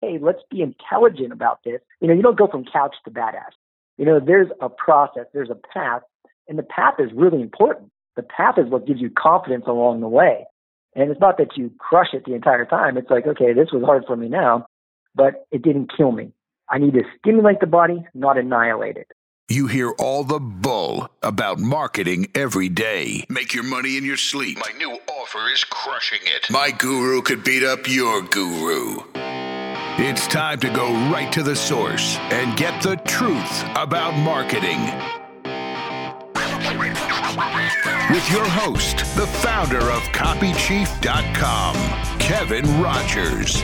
hey, let's be intelligent about this. You know, you don't go from couch to badass. You know, there's a process, there's a path, and the path is really important. The path is what gives you confidence along the way. And it's not that you crush it the entire time. It's like, okay, this was hard for me now, but it didn't kill me. I need to stimulate the body, not annihilate it. You hear all the bull about marketing every day. Make your money in your sleep. My new offer is crushing it. My guru could beat up your guru. It's time to go right to the source and get the truth about marketing. With your host, the founder of CopyChief.com, Kevin Rogers.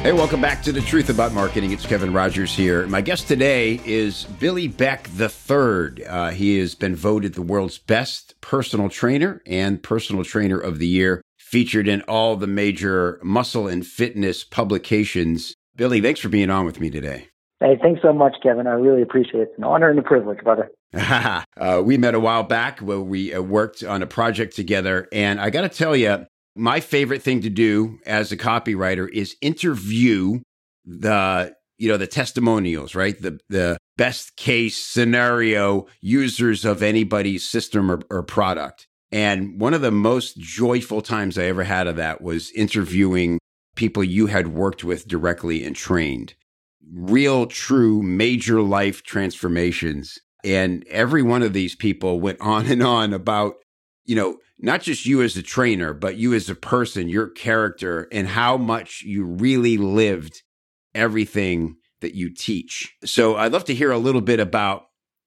Hey, welcome back to The Truth About Marketing. It's Kevin Rogers here. My guest today is Billy Beck III. Uh, he has been voted the world's best personal trainer and personal trainer of the year, featured in all the major muscle and fitness publications. Billy, thanks for being on with me today. Hey, thanks so much, Kevin. I really appreciate it. It's an honor and a privilege, brother. uh, we met a while back where we uh, worked on a project together. And I got to tell you, my favorite thing to do as a copywriter is interview the you know the testimonials right the the best case scenario users of anybody's system or, or product and one of the most joyful times i ever had of that was interviewing people you had worked with directly and trained real true major life transformations and every one of these people went on and on about you know not just you as a trainer, but you as a person, your character, and how much you really lived everything that you teach. So I'd love to hear a little bit about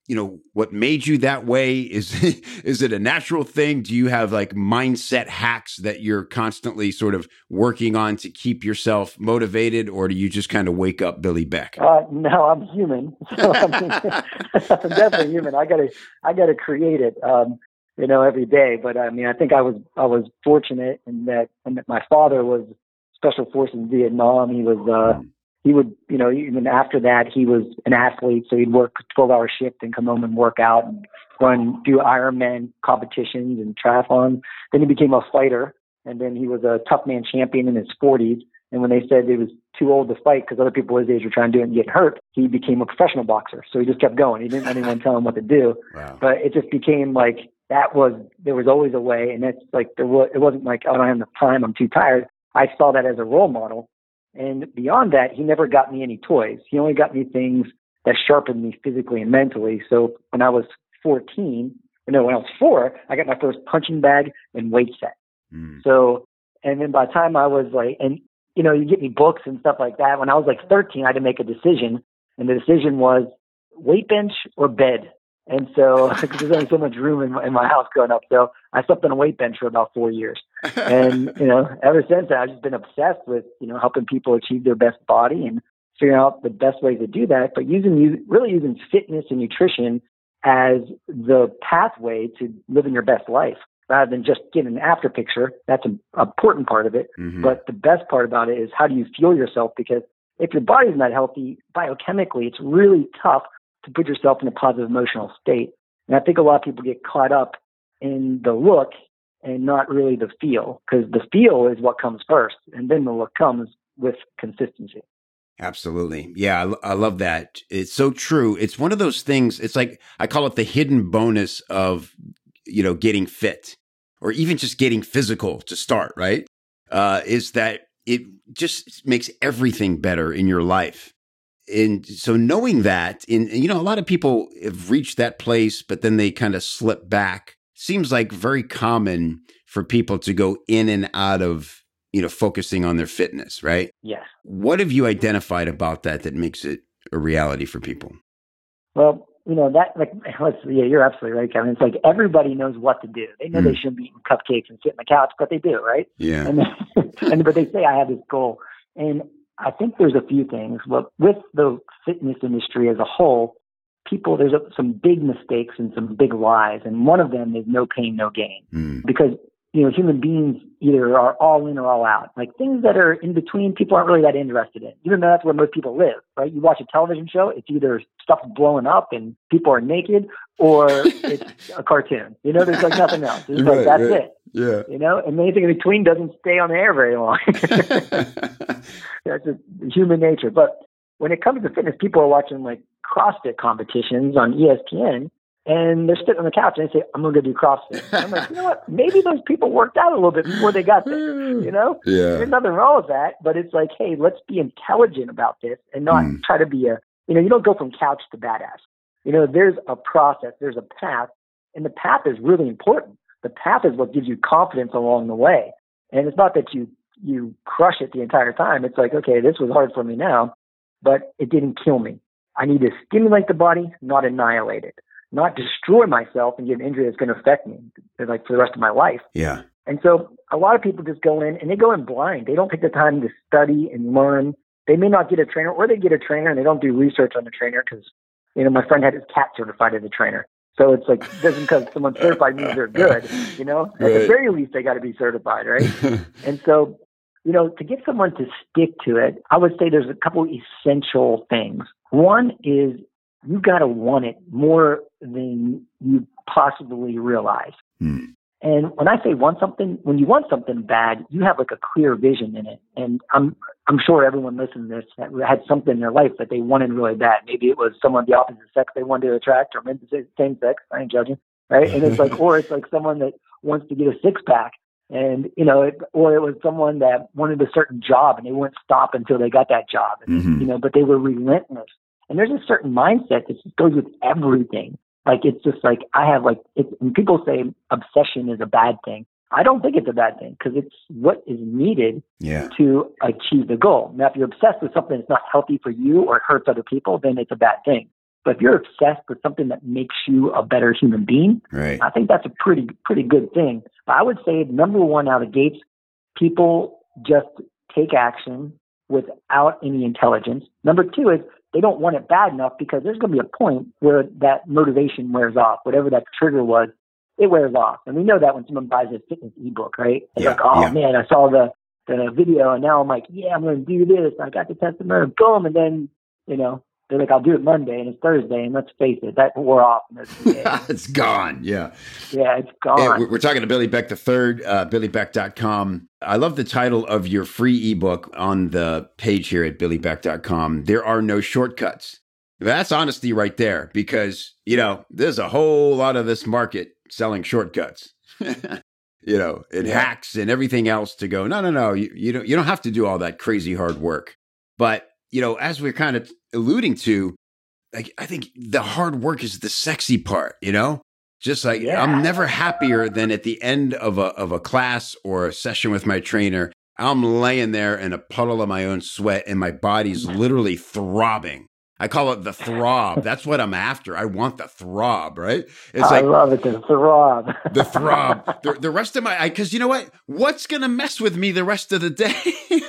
you know what made you that way? Is is it a natural thing? Do you have like mindset hacks that you're constantly sort of working on to keep yourself motivated or do you just kind of wake up billy beck? Uh, no i'm human. So I'm, I'm, definitely human. I gotta i gotta create it um, you know, every day. But I mean, I think I was I was fortunate in that and that my father was special forces in Vietnam. He was uh he would you know even after that he was an athlete, so he'd work twelve hour shift and come home and work out and run do Ironman competitions and triathlon. Then he became a fighter, and then he was a tough man champion in his forties. And when they said he was too old to fight because other people his age were trying to do it and get hurt, he became a professional boxer. So he just kept going. He didn't let anyone tell him what to do. Wow. But it just became like that was there was always a way, and it's like there was it wasn't like oh I don't have enough time, I'm too tired. I saw that as a role model, and beyond that, he never got me any toys. He only got me things that sharpened me physically and mentally. So when I was 14, you know, when I was four, I got my first punching bag and weight set. Mm. So, and then by the time I was like, and you know, you get me books and stuff like that. When I was like 13, I had to make a decision, and the decision was weight bench or bed. And so, because there's only so much room in my, in my house growing up, so I slept on a weight bench for about four years. And you know, ever since that, I've just been obsessed with you know helping people achieve their best body and figuring out the best ways to do that. But using really using fitness and nutrition as the pathway to living your best life, rather than just getting an after picture. That's an important part of it. Mm-hmm. But the best part about it is how do you fuel yourself? Because if your body's not healthy biochemically, it's really tough to put yourself in a positive emotional state. And I think a lot of people get caught up in the look and not really the feel because the feel is what comes first and then the look comes with consistency. Absolutely. Yeah, I, I, love that. It's so true. It's one of those things, it's like I call it the hidden bonus of, you know, getting fit or even just getting physical to start, right? Uh, is that it just makes everything better in your life and so knowing that and you know a lot of people have reached that place but then they kind of slip back seems like very common for people to go in and out of you know focusing on their fitness right? Yes what have you identified about that that makes it a reality for people? Well you know that like let's yeah you're absolutely right kevin. It's like everybody knows what to do. They know mm. they shouldn't be eating cupcakes and sit on the couch but they do right? Yeah. And, then, and but they say i have this goal. And I think there's a few things. Well, with the fitness industry as a whole, people there's a, some big mistakes and some big lies, and one of them is no pain, no gain, mm. because you know human beings either are all in or all out. Like things that are in between, people aren't really that interested in. Even though that's where most people live, right? You watch a television show, it's either stuff blowing up and people are naked, or it's a cartoon. You know, there's like nothing else. It's right, like that's right. it. Yeah. You know, and anything in between doesn't stay on the air very long. That's just human nature. But when it comes to fitness, people are watching like CrossFit competitions on ESPN and they're sitting on the couch and they say, I'm going to go do CrossFit. I'm like, you know what? Maybe those people worked out a little bit before they got there, you know? Yeah. There's nothing wrong with that, but it's like, hey, let's be intelligent about this and not Mm. try to be a, you know, you don't go from couch to badass. You know, there's a process, there's a path, and the path is really important. The path is what gives you confidence along the way. And it's not that you, you crush it the entire time. It's like, okay, this was hard for me now, but it didn't kill me. I need to stimulate the body, not annihilate it, not destroy myself and get an injury that's going to affect me like for the rest of my life. Yeah. And so a lot of people just go in and they go in blind. They don't take the time to study and learn. They may not get a trainer or they get a trainer and they don't do research on the trainer because, you know, my friend had his cat certified as a trainer. So it's like, doesn't because someone's certified means they're good, you know? At the very least, they got to be certified, right? And so, you know, to get someone to stick to it, I would say there's a couple essential things. One is you got to want it more than you possibly realize. Hmm. And when I say want something, when you want something bad, you have like a clear vision in it. And I'm I'm sure everyone listening to this had had something in their life that they wanted really bad. Maybe it was someone of the opposite sex they wanted to attract, or maybe the same sex. I ain't judging, right? And it's like, or it's like someone that wants to get a six pack, and you know, it, or it was someone that wanted a certain job and they wouldn't stop until they got that job, and, Mhm. you know, but they were relentless. And there's a certain mindset that just goes with everything. Like it's just like I have like it's and people say obsession is a bad thing. I don't think it's a bad thing because it's what is needed Yeah. to achieve the goal. Now, if you're obsessed with something that's not healthy for you or hurts other people, then it's a bad thing. But if you're obsessed with something that makes you a better human being, Right. I think that's a pretty pretty good thing. But I would say number one out of gates, people just take action without any intelligence. Number two is they don't want it bad enough because there's going to be a point where that motivation wears off. Whatever that trigger was, it wears off, and we know that when someone buys a fitness ebook, right? It's Yeah, like, oh yeah. man, I saw the the video, and now I'm like, yeah, I'm going to do this. I got the testimonial, boom, and then you know they're like, I'll do it Monday, and it's Thursday, and let's face it, that wore off. It's, gone. Yeah. yeah, it's gone. we're we're talking to Billy Beck the third, uh, billybeck.com. I love the title of your free ebook on the page here at billybeck.com. There are no shortcuts. That's honesty right there because, you know, there's a whole lot of this market selling shortcuts. you know, and Yeah. hacks and everything else to go, no, no, no, you, you don't you don't have to do all that crazy hard work. But, you know, as we're kind of alluding to, like I think the hard work is the sexy part, you know? Just like Yeah. I'm never happier than at the end of a of a class or a session with my trainer. I'm laying there in a puddle of my own sweat and my body's literally throbbing. I call it the throb. That's what I'm after. I want the throb, right? It's I like love it, the throb. the throb. the, the rest of my, because you know what? What's going to mess with me the rest of the day?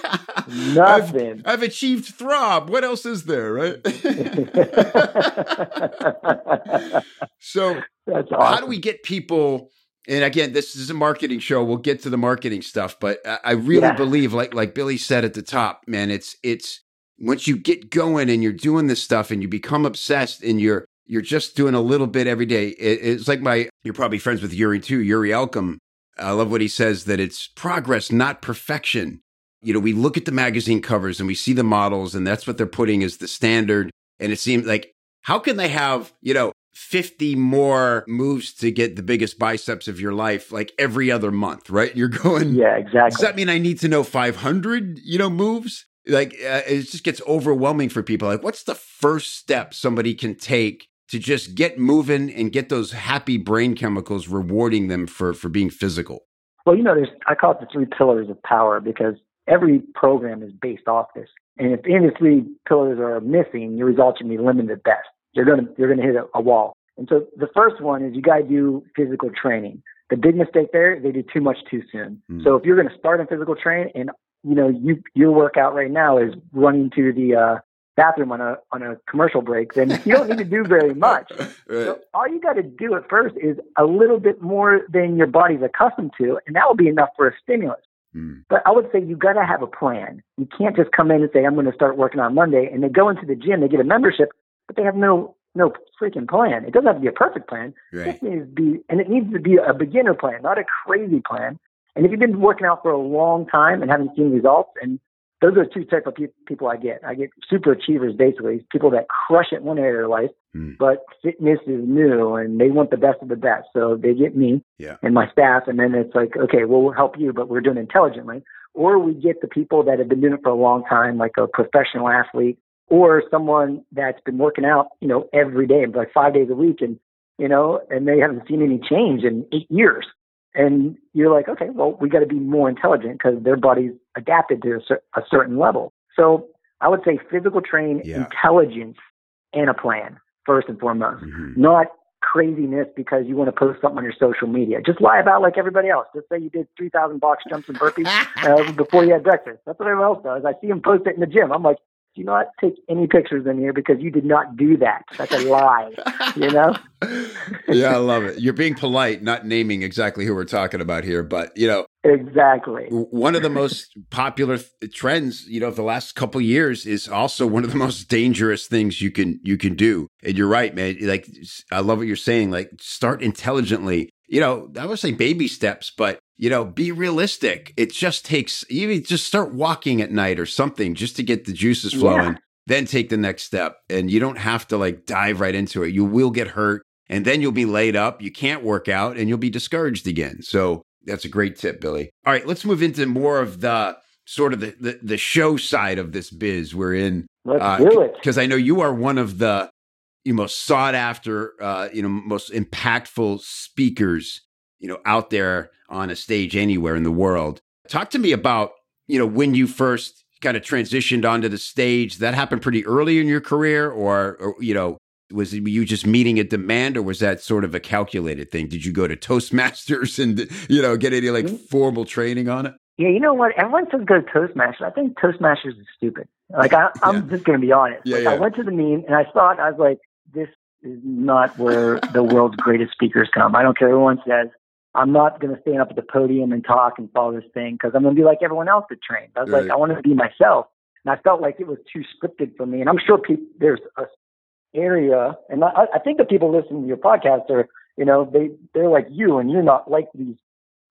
Nothing. I've, I've achieved throb. What else is there, right? so, That's awesome. how do we get people? And again, this is a marketing show. We'll get to the marketing stuff, but I, I really Yeah. believe, like like Billy said at the top, man, it's it's once you get going and you're doing this stuff and you become obsessed and you're you're just doing a little bit every day. It, it's like my you're probably friends with Yuri too, Yuri Elkaim. I love what he says that it's progress, not perfection. You know, we look at the magazine covers and we see the models, and that's what they're putting as the standard. And it seems like how can they have, you know, 50 more moves to get the biggest biceps of your life like every other month, right? You're going, yeah, exactly. does that mean I need to know 500, you know, moves? Like uh, it just gets overwhelming for people. Like, what's the first step somebody can take to just get moving and get those happy brain chemicals rewarding them for for being physical? Well, you know, there's I call it the three pillars of power because every program is based off this. And if any of the three pillars are missing, your results are going to be limited at best. You're going to you're going to hit a, a wall. And so the first one is you got to do physical training. The big mistake there, they do too much too soon. Mm. So if you're going to start in physical training and you know you your workout right now is running to the uh, bathroom on a on a commercial break, then you don't need to do very much. Right. So all you got to do at first is a little bit more than your body's accustomed to, and that will be enough for a stimulus. Mm. But I would say you got to have a plan. You can't just come in and say, I'm going to start working on Monday, and they go into the gym, they get a membership, but they have no no freaking plan. It doesn't have to be a perfect plan. Right. It needs to be, and it needs to be a beginner plan, not a crazy plan. And if you've been working out for a long time and haven't seen results, and those are two type of pe- people I get. I get super achievers, basically people that crush it in one area of their life, Mm. but fitness is new and they want the best of the best. So they get me Yeah. and my staff, and then it's like, okay, well, we'll help you, but we're doing it intelligently. Or we get the people that have been doing it for a long time, like a professional athlete, or someone that's been working out, you know, every day, like five days a week, and you know, and they haven't seen any change in eight years. And you're like, okay, well, we got to be more intelligent because their body's adapted to a, cer- a certain level. So I would say physical train, Yeah. intelligence, and a plan first and foremost Mhm. not craziness because you want to post something on your social media. Just lie about like everybody else. Just say you did 3,000 box jumps and burpees uh, before you had breakfast. That's what everyone else does. I see them post it in the gym. I'm like, do not take any pictures in here because you did not do that. That's a lie, you know? yeah, I love it. You're being polite, not naming exactly who we're talking about here, but you know, Exactly. one of the most popular th- trends, you know, of the last couple of years is also one of the most dangerous things you can you can do. And you're right, man. Like I love what you're saying. Like start intelligently. You know, I would say baby steps, but you know, be realistic. It just takes even just start walking at night or something just to get the juices flowing. Yeah. Then take the next step, and you don't have to like dive right into it. You will get hurt, and then you'll be laid up. You can't work out, and you'll be discouraged again. So that's a great tip, Billy. All right, let's move into more of the sort of the the, the show side of this biz we're in. Let's uh, do it. Because I know you are one of the you know, most sought after, uh, you know, most impactful speakers, you know, out there on a stage anywhere in the world. Talk to me about, you know, when you first kind of transitioned onto the stage. That happened pretty early in your career, or, or you know, was it you just meeting a demand, or was that sort of a calculated thing? Did you go to Toastmasters and you know get any like Mm-hmm. formal training on it? Yeah, you know what? Everyone says go to Toastmasters. I think Toastmasters is stupid. Like I, I'm Yeah. just going to be honest. Yeah, like, yeah. I went to the meeting and I thought I was like, this is not where the world's greatest speakers come. I don't care what everyone says. I'm not going to stand up at the podium and talk and follow this thing because I'm going to be like everyone else that trained. I was Right. like, I want to be myself, and I felt like it was too scripted for me. And I'm sure peop there's a area, and I, I think the people listening to your podcast are, you know, they they're like you, and you're not like these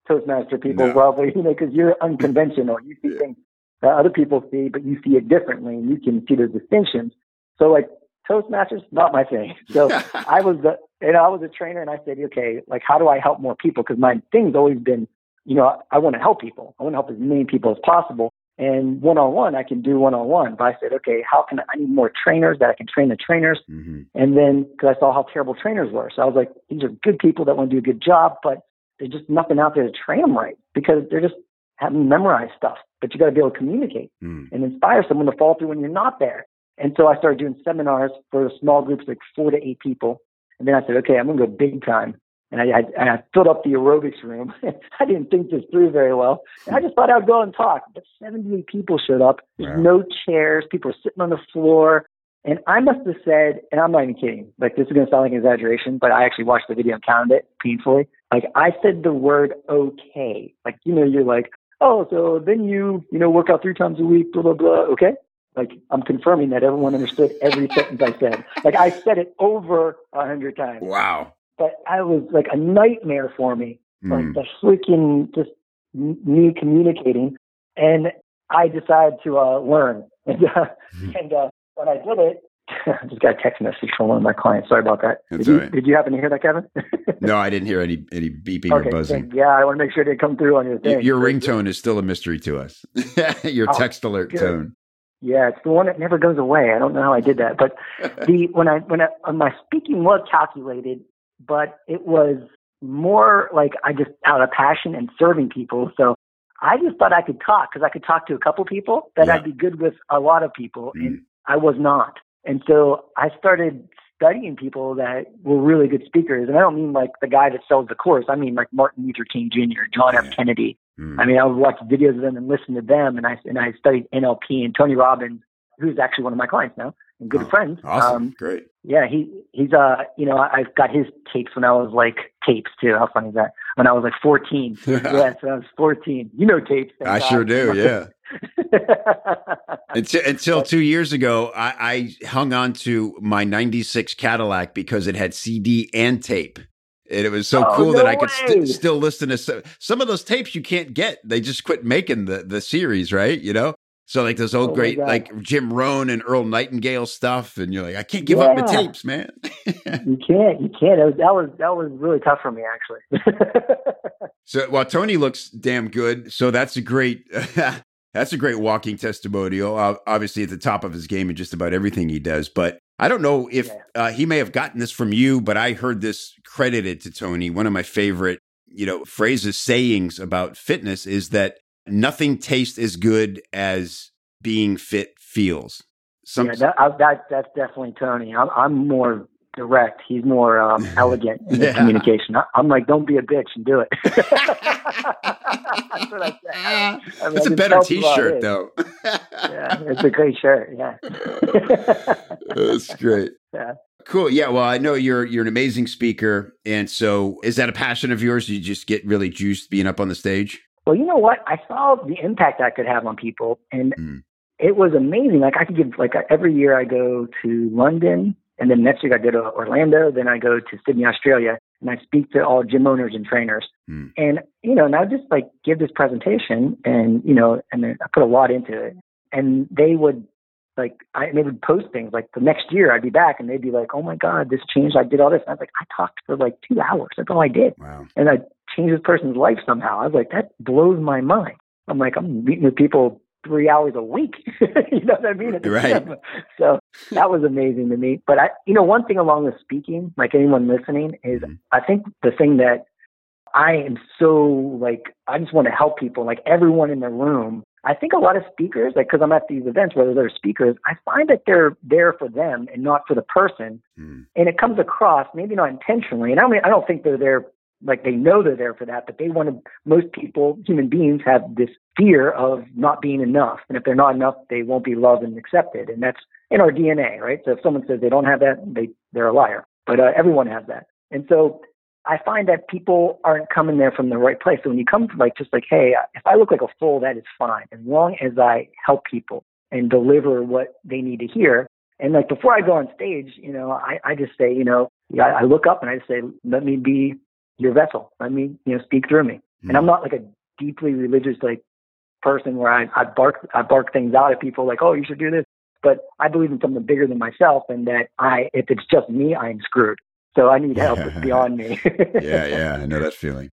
Toastmaster people, No. probably, you know, because you're unconventional. You see Yeah. things that other people see, but you see it differently, and you can see the distinctions. So, like Toastmasters, not my thing. So I was the, you know, I was a trainer, and I said, okay, like how do I help more people? Because my thing's always been, you know, I want to help people. I want to help as many people as possible. And one on one, I can do one on one. But I said, okay, how can I, I need more trainers that I can train the trainers? hmm And then because I saw how terrible trainers were, so I was like, these are good people that want to do a good job, but there's just nothing out there to train them right because they're just having memorized stuff. But you got to be able to communicate Mm. and inspire someone to fall through when you're not there. And so I started doing seminars for small groups, like four to eight people. And then I said, okay, I'm going to go big time. And I, I, and I filled up the aerobics room. I didn't think this through very well. And I just thought I'd go and talk. But 78 people showed up. There's Wow. no chairs. People were sitting on the floor. And I must have said, and I'm not even kidding, like this is going to sound like an exaggeration, but I actually watched the video and counted it painfully. Like I said the word okay. Like, you know, you're like, oh, so then you, you know, work out three times a week, blah, blah, blah. Okay. Like I'm confirming that everyone understood every sentence I said. Like I said it over a hundred times, Wow. but I was like a nightmare for me. Like Mm. the freaking just me communicating. And I decided to uh, learn. And, uh, and uh, when I did it, I just got a text message from one of my clients. Sorry about that. Did, you, right. did you happen to hear that, Kevin? No, I didn't hear any any beeping or buzzing. then, Yeah, I want to make sure they come through on your thing. Your ringtone is still a mystery to us. Your Oh, text alert good. tone. Yeah, it's the one that never goes away. I don't know how I did that, but the when I when I, my speaking was calculated, but it was more like I just out of passion and serving people. So I just thought I could talk because I could talk to a couple people that Yeah. I'd be good with a lot of people, Mm. and I was not. And so I started studying people that were really good speakers, and I don't mean like the guy that sells the course. I mean like Martin Luther King Jr., John Yeah. F. Kennedy. Mm. I mean, I would watch videos of them and listen to them, and I and I studied NLP and Tony Robbins, who's actually one of my clients now and good Oh, friends. Awesome. Um, Great. yeah, he he's uh you know I- I've got his tapes when I was like tapes too. How funny is that? When I was like 14. yeah, so I was 14. You know tapes. I God. sure do. Yeah. until, until two years ago, I, I hung on to my 96 Cadillac because it had CD and tape. And it was so Oh, cool no that I could st- still listen to some, some of those tapes you can't get. They just quit making the, the series, right? You know? So like those old Oh great like Jim Rohn and Earl Nightingale stuff, and you're like, I can't give up my Yeah. tapes, man. You can't. You can't. That was that was, that was really tough for me, actually. So well, Tony looks damn good. So that's a great that's a great walking testimonial. Uh, obviously, at the top of his game in just about everything he does. But I don't know if uh, he may have gotten this from you, but I heard this credited to Tony. One of my favorite, you know, phrases, sayings about fitness is that nothing tastes as good as being fit feels. Some, yeah, that, I, that that's definitely Tony. I'm, I'm more direct. He's more um, elegant in his communication. I, I'm like, don't be a bitch and do it. that's what I say. I mean, that's I a better tell people how it T-shirt, though. Yeah, it's a great shirt. Yeah. That's great. Yeah. Cool. Yeah. Well, I know you're you're an amazing speaker, and so is that a passion of yours? You just get really juiced being up on the stage. Well, you know what? I saw the impact I could have on people, and Mm. it was amazing. Like I could give like every year I go to London, and then next week I go to Orlando, then I go to Sydney, Australia, and I speak to all gym owners and trainers. Mm. And you know, and I just like give this presentation, and you know, and I put a lot into it, and they would. Like I, they would post things like the next year I'd be back and they'd be like, "Oh my God, this changed! I did all this." And I was like, "I talked for like two hours. That's all I did." Wow. and I changed this person's life somehow. I was like, that blows my mind. I'm like, I'm meeting with people three hours a week. you know what I mean? Right. gym. So that was amazing to me. But I, you know, one thing along with speaking, like anyone listening, is Mhm. I think the thing that I am so like, I just want to help people, like everyone in the room. I think a lot of speakers, like, because I'm at these events where they're speakers, I find that they're there for them and not for the person Mm. and it comes across maybe not intentionally and i mean i don't think they're there like they know they're there for that but they want to most people human beings have this fear of not being enough. And if they're not enough they won't be loved and accepted. And that's in our dna right? So if someone says they don't have that they they're a liar. But uh, everyone has that. And so i find that people aren't coming there from the right place. So when you come to like just like hey if i look like a fool that is fine. As long as i help people and deliver what they need to hear. And like before I go on stage, you know, I, I just say, you know, yeah, I look up and I just say, let me be your vessel. Let me, you know, speak through me. And I'm not like a deeply religious like person where I, I bark I bark things out at people like, oh, you should do this. But I believe in something bigger than myself, and that I, if it's just me, I'm screwed. So I need help that's beyond me. Yeah, yeah, I know that feeling.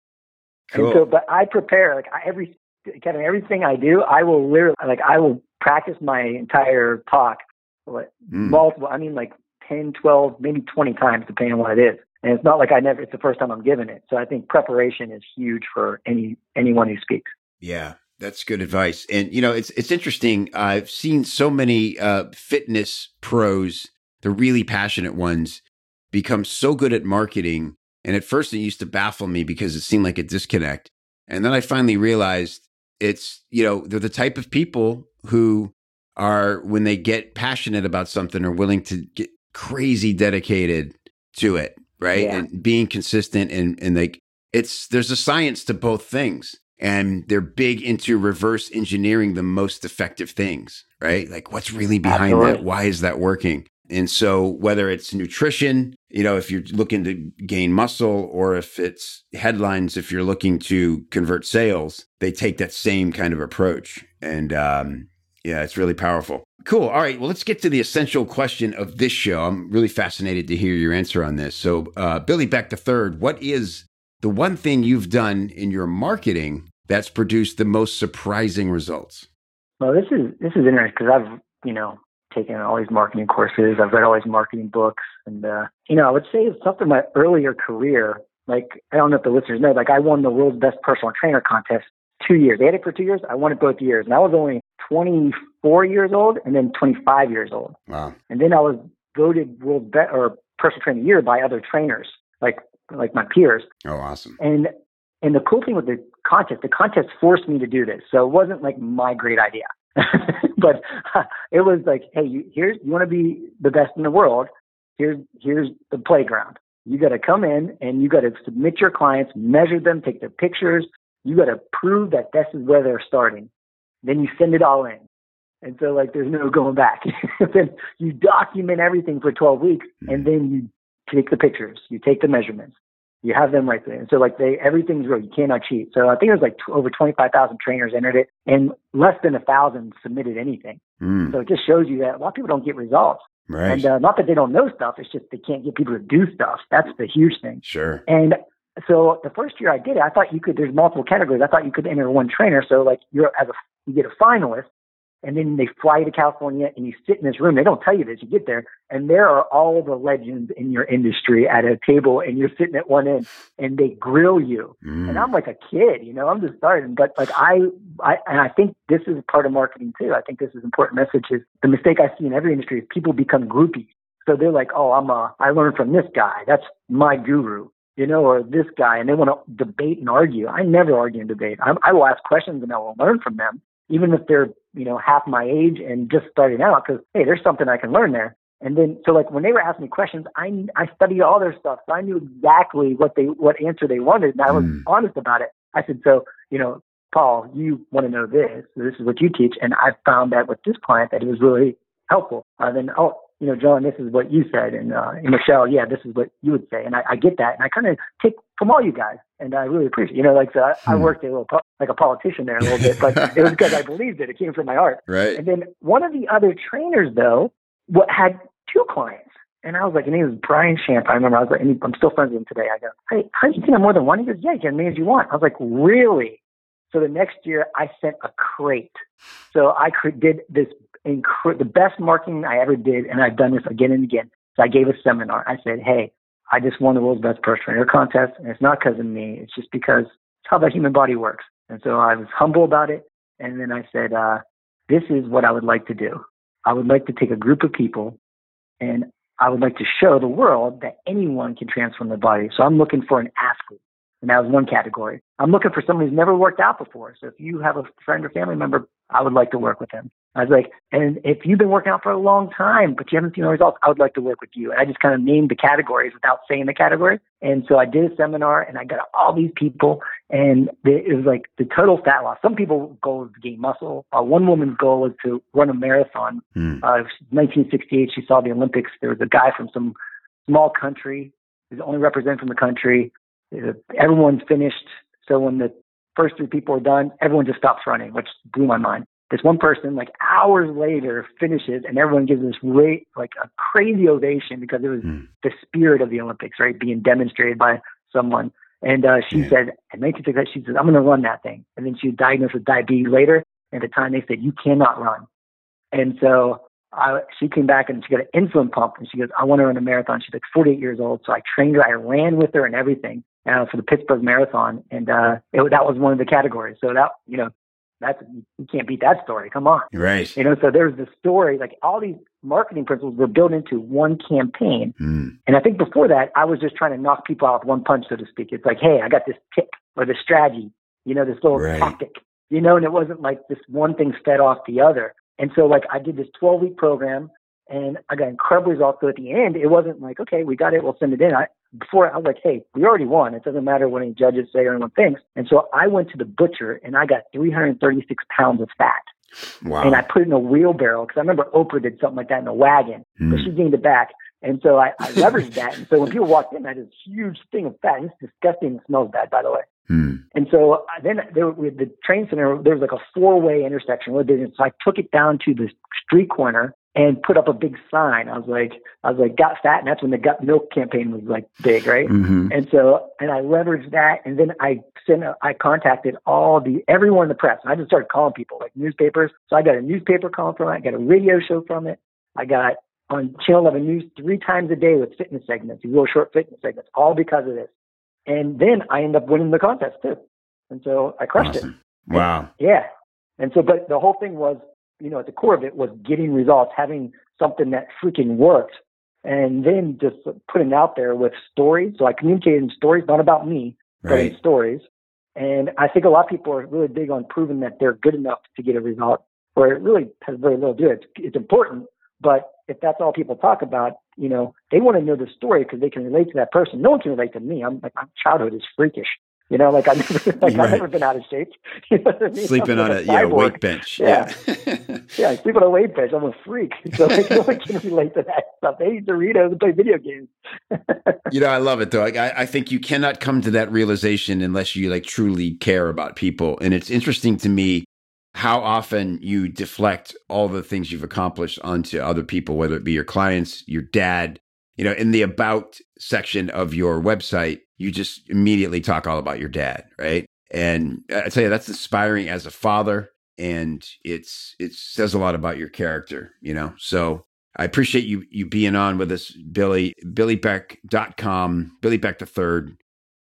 And Cool. so, but I prepare like I, every Kevin, everything I do, I will literally like I will practice my entire talk, like, Mm. multiple. I mean, like 10, 12, maybe 20 times, depending on what it is. And it's not like I never. It's the first time I'm giving it. So I think preparation is huge for any anyone who speaks. Yeah, that's good advice. And you know, it's it's interesting. I've seen so many uh, fitness pros, the really passionate ones, become so good at marketing. And at first, it used to baffle me because it seemed like a disconnect. And then I finally realized it's you know they're the type of people who are when they get passionate about something are willing to get crazy dedicated to it, right? Yeah. And being consistent and and like it's there's a science to both things and they're big into reverse engineering the most effective things, right? Like what's really behind that? Why is that working? And so whether it's nutrition, you know, if you're looking to gain muscle or if it's headlines, if you're looking to convert sales, they take that same kind of approach. And um, yeah, it's really powerful. Cool. All right. Well, let's get to the essential question of this show. I'm really fascinated to hear your answer on this. So, uh, Billy Beck III, what is the one thing you've done in your marketing that's produced the most surprising results? Well, this is this is interesting because I've you know taken all these marketing courses. I've read all these marketing books, and uh, you know I would say it's something my earlier career. Like I don't know if the listeners know, like I won the world's best personal trainer contest two years. They had it for two years. I won it both years, and I was only 24 years old and then 25 years old. Wow. And then I was voted world be- or personal trainer year by other trainers, like like my peers. Oh, awesome. And and the cool thing with the contest, the contest forced me to do this. So it wasn't like my great idea. but it was like, hey, you, here's you want to be the best in the world. Here's here's the playground. You got to come in and you got to submit your clients, measure them, take their pictures. You got to prove that this is where they're starting. then you send it all in. And so like there's no going back. then you document everything for 12 weeks and mm-hmm. then you take the pictures, you take the measurements, you have them right there. And so like they, everything's real. You cannot cheat. So I think it was like t- over 25,000 trainers entered it and less than a thousand submitted anything. Mm. So it just shows you that a lot of people don't get results. Right. And uh, not that they don't know stuff, it's just they can't get people to do stuff. That's the huge thing. sure. And so the first year I did it, I thought you could. There's multiple categories. I thought you could enter one trainer. So like you're as a you get a finalist, and then they fly you to California and you sit in this room. They don't tell you this. You get there, and there are all the legends in your industry at a table, and you're sitting at one end, and they grill you. Mm. And I'm like a kid, you know. I'm just starting, but like I, I, and I think this is part of marketing too. I think this is important message. Is the mistake I see in every industry is people become groupies. So they're like, oh, I'm a, I learned from this guy. That's my guru you know, or this guy, and they want to debate and argue. I never argue and debate. I, I will ask questions and I will learn from them, even if they're, you know, half my age and just starting out, because hey, there's something I can learn there. And then, so like when they were asking me questions, I I studied all their stuff, so I knew exactly what they what answer they wanted, and I was Mm. honest about it. I said, so you know, Paul, you want to know this. So this is what you teach, and I found that with this client that it was really helpful. Uh, then, oh, you know, John, this is what you said, and, uh, and Michelle, yeah, this is what you would say, and I, I get that, and I kind of take from all you guys, and I really appreciate, you know, like so I, I Hmm. worked a little po- like a politician there a little bit, but it was because I believed it; it came from my heart. Right. And then one of the other trainers, though, what had two clients. And I was like, and he was Brian Champ. I remember I was like, and I'm still friends with him today. I go, hey, how you can have more than one? He goes, yeah, you can as many as you want. I was like, really? So the next year I sent a crate. So I cr- did this incre- the best marketing I ever did, and I've done this again and again. So I gave a seminar. I said, hey, I just won the world's best personal trainer contest, and it's not because of me. It's just because it's how the human body works. And so I was humble about it. And then I said, uh, this is what I would like to do. I would like to take a group of people and I would like to show the world that anyone can transform their body. So I'm looking for an athlete. And that was one category. I'm looking for someone who's never worked out before. So if you have a friend or family member, I would like to work with them. I was like, and if you've been working out for a long time, but you haven't seen the results, I would like to work with you. And I just kind of named the categories without saying the category. And so I did a seminar and I got all these people and it was like the total fat loss. Some people's goal is to gain muscle. Uh, one woman's goal was to run a marathon. Mm. Uh, 1968, she saw the Olympics. There was a guy from some small country. He's the only representative from the country. Everyone's finished. So when the first three people are done, everyone just stops running, which blew my mind. This one person, like hours later, finishes, and everyone gives this rate, like a crazy ovation because it was Hmm. the spirit of the Olympics, right, being demonstrated by someone. And uh, she Yeah. said, in 1968, she says, I'm going to run that thing. And then she was diagnosed with diabetes later. And at the time, they said, you cannot run. And so I, she came back and she got an insulin pump and she goes, I want to run a marathon. She's like 48 years old. So I trained her. I ran with her and everything uh, for the Pittsburgh Marathon. And uh, it, that was one of the categories. So that, you know, that's, you can't beat that story. Come on. Right. You know, so there's the story, like all these marketing principles were built into one campaign. Mm. And I think before that, I was just trying to knock people out with one punch, so to speak. It's like, hey, I got this tip or this strategy, you know, this little Right. tactic, you know, and it wasn't like this one thing fed off the other. And so, like, I did this 12 week program and I got incredible results. So at the end, it wasn't like, okay, we got it, we'll send it in. I, before I was like, hey, we already won. It doesn't matter what any judges say or anyone thinks. And so I went to the butcher and I got 336 pounds of fat Wow. and I put it in a wheelbarrow because I remember Oprah did something like that in a wagon, but Mm. she gained it back. And so I, I leveraged that. And so when people walked in, I had this huge thing of fat. And it's disgusting. It smells bad, by the way. Mm. And so then there with the train center, there was like a four way intersection with business. So I took it down to the street corner and put up a big sign. I was like, I was like, got fat. And that's when the got milk campaign was like big, right? Mhm. And so, and I leveraged that, and then I sent, a, I contacted all the everyone in the press, and I just started calling people like newspapers. So I got a newspaper call from it, I got a radio show from it, I got on Channel 11 News three times a day with fitness segments, little short fitness segments, all because of this. And then I ended up winning the contest too, and so I crushed it. Awesome. Wow. Yeah. And so, but the whole thing was, you know, at the core of it was getting results, having something that freaking worked, and then just putting it out there with stories. So I communicated in stories, not about me, but in stories. And I think a lot of people are really big on proving that they're good enough to get a result, where it really has very little to do. It's, it's important, but if that's all people talk about, you know, they want to know the story because they can relate to that person. No one can relate to me. I'm like, my childhood is freakish. You know, like I've never, like right. I've never been out of shape. You know I mean? Sleeping on a, a yeah, weight bench. Yeah. Yeah. yeah, I sleep on a weight bench. I'm a freak. So I can, I can relate to that stuff. They eat Doritos and play video games. you know, I love it though. I, I think you cannot come to that realization unless you like truly care about people. And it's interesting to me how often you deflect all the things you've accomplished onto other people, whether it be your clients, your dad, you know, in the about section of your website, you just immediately talk all about your dad, right? And I tell you, that's inspiring as a father. And it's it says a lot about your character, you know. So I appreciate you you being on with us, Billy. BillyBeck.com, Billy Beck the third,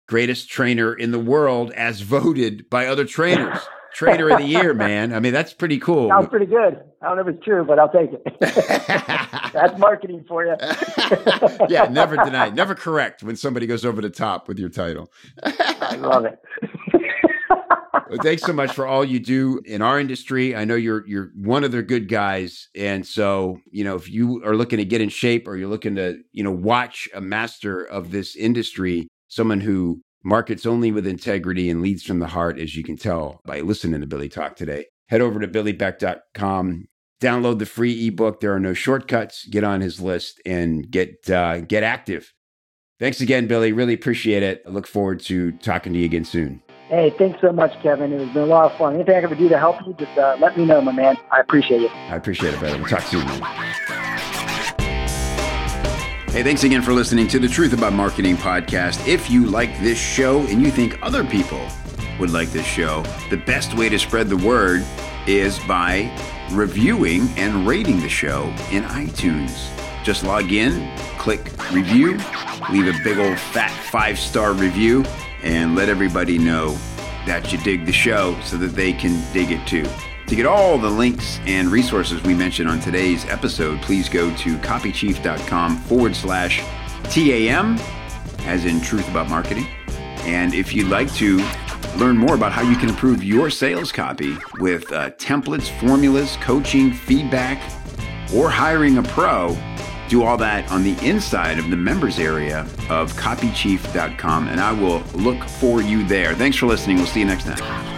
greatest trainer in the world as voted by other trainers. Trainer of the Year, man. I mean, that's pretty cool. Sounds pretty good. I don't know if it's true, but I'll take it. that's marketing for you. yeah, never deny, never correct when somebody goes over the top with your title. I love it. well, thanks so much for all you do in our industry. I know you're you're one of the good guys, and so you know if you are looking to get in shape or you're looking to you know watch a master of this industry, someone who markets only with integrity and leads from the heart, as you can tell by listening to Billy talk today. Head over to billybeck.com, download the free ebook. There are no shortcuts. Get on his list and get uh, get active. Thanks again, Billy. Really appreciate it. I look forward to talking to you again soon. Hey, thanks so much, Kevin. It has been a lot of fun. Anything I can do to help you, just uh, let me know, my man. I appreciate it. I appreciate it, brother. We'll talk soon, man. Hey, thanks again for listening to the Truth About Marketing podcast. If you like this show and you think other people would like this show, the best way to spread the word is by reviewing and rating the show in iTunes. Just log in, click review, leave a big old fat five star review, and let everybody know that you dig the show so that they can dig it too. To get all the links and resources we mentioned on today's episode, please go to copychief.com forward slash TAM, as in Truth About Marketing. And if you'd like to learn more about how you can improve your sales copy with uh, templates, formulas, coaching, feedback, or hiring a pro, do all that on the inside of the members area of copychief.com. And I will look for you there. Thanks for listening. We'll see you next time.